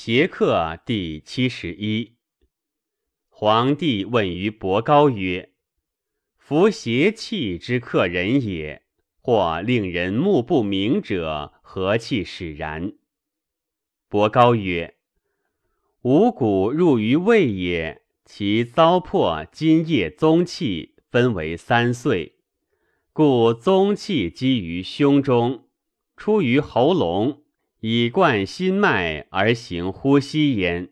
邪客第七十一。皇帝问于伯高曰：“夫邪气之克人也，或令人目不明者，何气使然？”伯高曰：“五谷入于胃也，其糟粕津液宗气分为三岁，故宗气积于胸中，出于喉咙。”以贯心脉而行呼吸焉。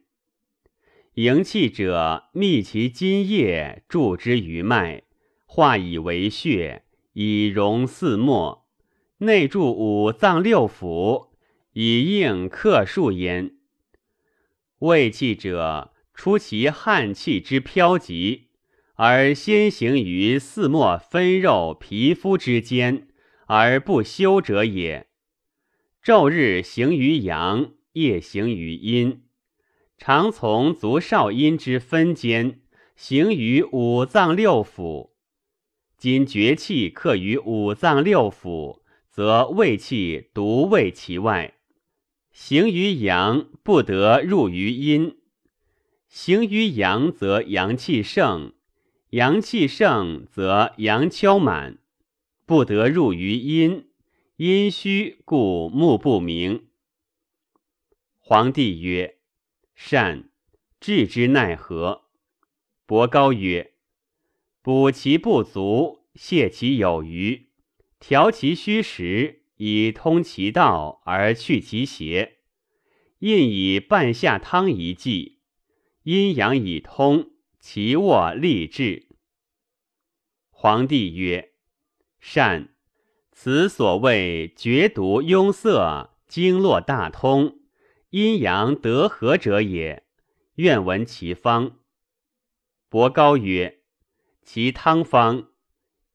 营气者，密其津液，注之于脉，化以为血，以溶四末，内注五脏六腑，以应克数焉。胃气者，出其汗气之飘急，而先行于四末分肉皮肤之间，而不休者也。昼日行于阳，夜行于阴，常从足少阴之分间，行于五脏六腑。今厥气克于五脏六腑，则胃气独卫其外，行于阳不得入于阴。行于阳则阳气盛，阳气盛则阳跷满，不得入于阴。阴虚故目不明。皇帝曰：“善，治之奈何？”伯高曰：“补其不足，泻其有余，调其虚实，以通其道而去其邪。印以半夏汤一剂，阴阳以通，其卧立志。”皇帝曰：“善。”此所谓绝毒壅塞，经络大通，阴阳得和者也。愿闻其方。伯高曰：其汤方，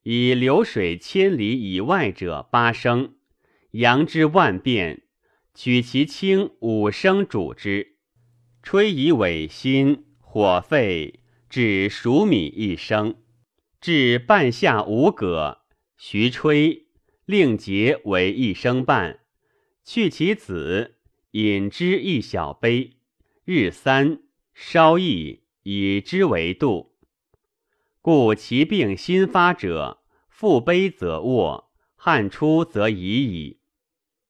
以流水千里以外者八升，阳之万变，取其清五升煮之，吹以尾心，火沸，至熟米一升，至半夏五葛，徐吹。令节为一升半，去其子，饮之一小杯，日三，稍益，以之为度。故其病新发者，腹杯则卧，汗出则已矣。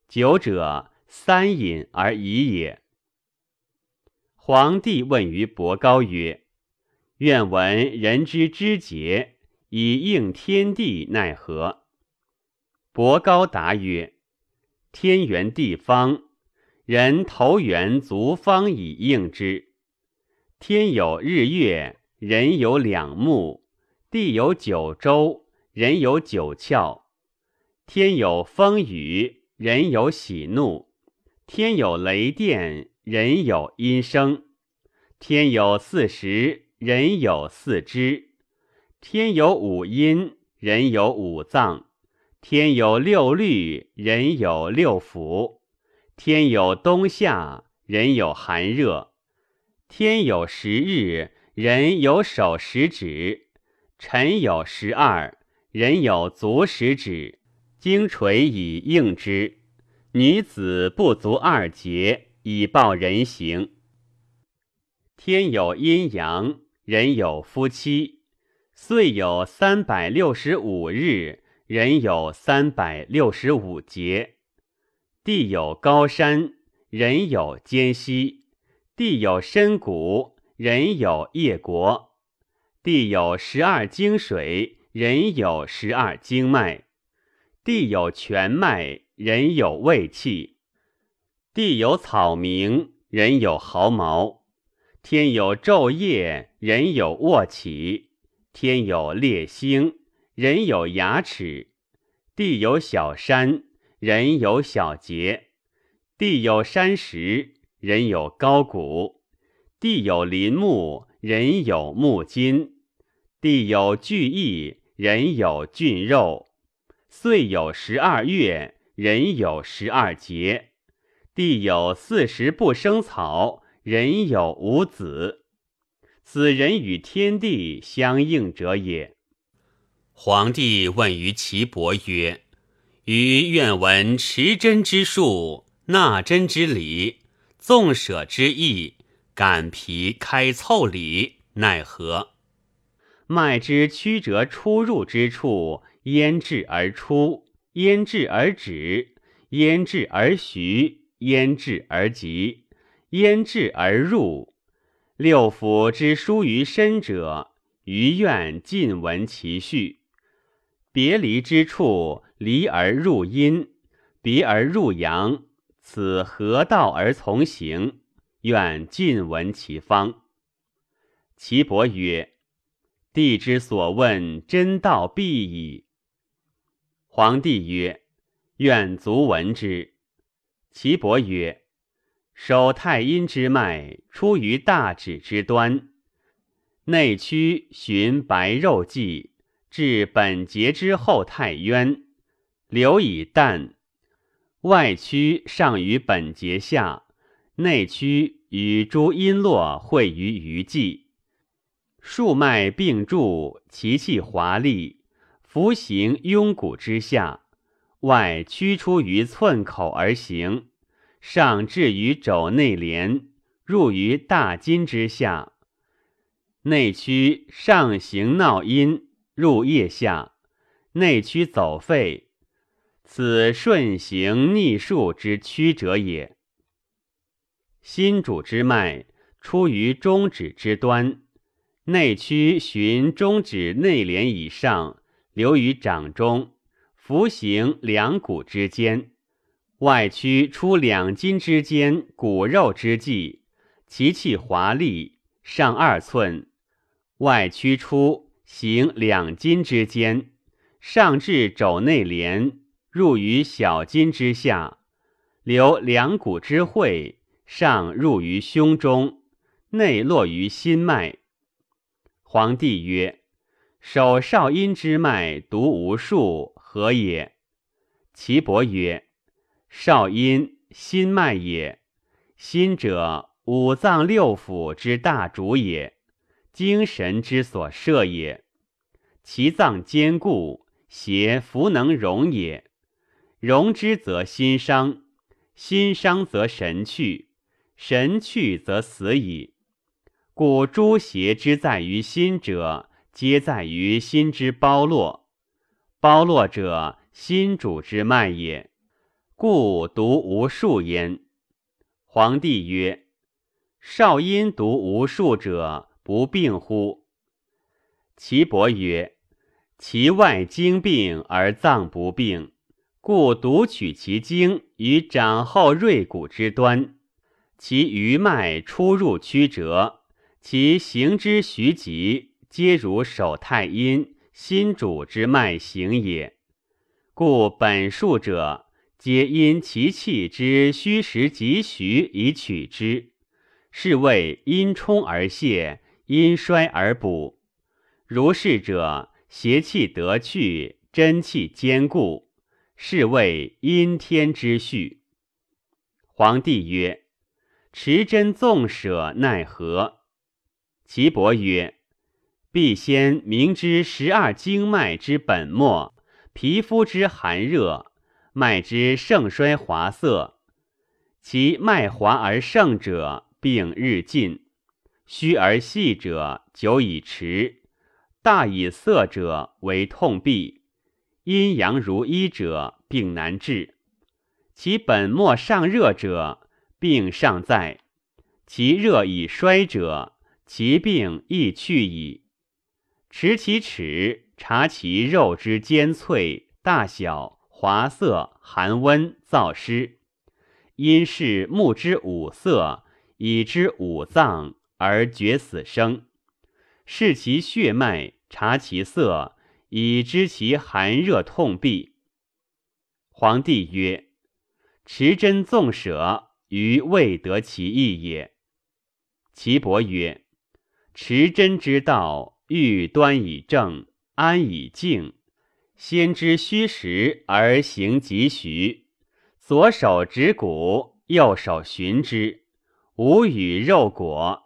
久者，三饮而已也。皇帝问于伯高曰：“愿闻人之知节，以应天地，奈何？”伯高答曰：“天圆地方，人头圆足方以应之。天有日月，人有两目；地有九州，人有九窍。天有风雨，人有喜怒；天有雷电，人有阴声；天有四时，人有四肢；天有五阴，人有五脏。”天有六律，人有六腑；天有冬夏，人有寒热；天有十日，人有手十指；辰有十二，人有足十指。经锤以应之。女子不足二节，以报人形。天有阴阳，人有夫妻；岁有三百六十五日。人有三百六十五节，地有高山，人有间隙；地有深谷，人有业国；地有十二经水，人有十二经脉；地有泉脉，人有胃气；地有草鸣，人有毫毛；天有昼夜，人有卧起；天有列星。人有牙齿，地有小山；人有小节，地有山石；人有高谷，地有林木；人有木金，地有巨翼；人有俊肉。岁有十二月，人有十二节，地有四时不生草；人有五子。此人与天地相应者也。皇帝问于岐伯曰：“余愿闻持针之术，纳针之理，纵舍之意，感皮开凑理，奈何？脉之曲折出入之处，焉至而出？焉至而止？焉至而徐？焉至而急？焉至而入？六腑之疏于身者，于愿尽闻其序。别离之处，离而入阴，别而入阳，此何道而从行？愿尽闻其方。岐伯曰：“帝之所问，真道必矣。”皇帝曰：“愿足闻之。”岐伯曰：“手太阴之脉，出于大指之端，内驱循白肉际。”至本节之后太渊，流以淡；外曲上于本节下，内曲与诸阴络会于鱼际。数脉并注，其气华丽，浮行庸骨之下，外曲出于寸口而行，上至于肘内连，入于大筋之下。内曲上行闹阴。入腋下，内驱走肺，此顺行逆数之曲折也。心主之脉出于中指之端，内驱循中指内连以上，流于掌中，浮行两骨之间，外驱出两筋之间骨肉之际，其气华丽，上二寸，外驱出。行两筋之间，上至肘内连，入于小筋之下，留两骨之会，上入于胸中，内落于心脉。皇帝曰：“手少阴之脉，独无数，何也？”岐伯曰：“少阴心脉也。心者，五脏六腑之大主也。”精神之所摄也，其脏坚固，邪弗能容也。容之则心伤，心伤则神去，神去则死矣。故诸邪之在于心者，皆在于心之包络。包络者，心主之脉也。故独无数焉。皇帝曰：少阴独无数者。不病乎？岐伯曰：“其外经病而脏不病，故独取其经于掌后锐骨之端，其余脉出入曲折，其行之徐疾，皆如手太阴、心主之脉行也。故本数者，皆因其气之虚实及徐以取之，是谓阴冲而泄。”阴衰而补，如是者，邪气得去，真气坚固，是谓阴天之序。皇帝曰：“持真纵舍奈何？”岐伯曰：“必先明知十二经脉之本末，皮肤之寒热，脉之盛衰华色。其脉滑而盛者，病日进。”虚而细者久以迟，大以色者为痛痹，阴阳如一者病难治。其本末上热者，病尚在；其热已衰者，其病亦去矣。持其齿，察其肉之坚脆、大小、滑色、寒温、燥湿，因视目之五色，以知五脏。而觉死生，视其血脉，察其色，以知其寒热痛痹。皇帝曰：“持针纵舍，于未得其意也。”岐伯曰：“持针之道，欲端以正，安以静。先知虚实而行急徐，左手指骨，右手循之，无与肉果。”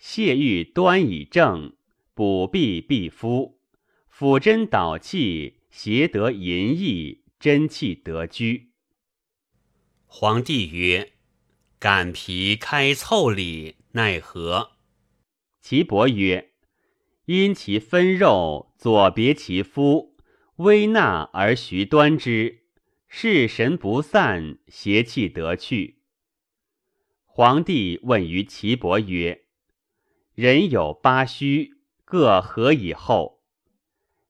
泻欲端以正，补必必夫。辅真导气，邪得淫逸，真气得居。皇帝曰：“感皮开凑理，奈何？岐伯曰：“因其分肉，左别其肤，微纳而徐端之，视神不散，邪气得去。”皇帝问于岐伯曰：“人有八虚，各何以后？”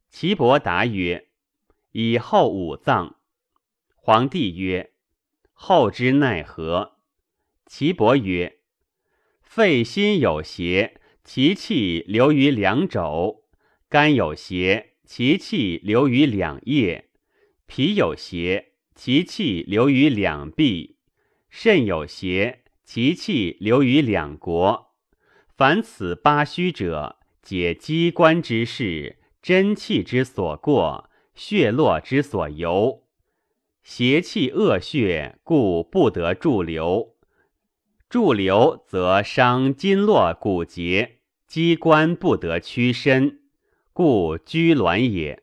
岐伯答曰：“以后五脏。”皇帝曰：“后之奈何？”岐伯曰：“肺心有邪。”其气流于两肘，肝有邪；其气流于两腋，脾有邪；其气流于两臂，肾有邪；其气流于两国。凡此八虚者，皆机关之事，真气之所过，血络之所由。邪气恶血，故不得驻留。驻留则伤筋络骨节。机关不得屈伸，故拘挛也。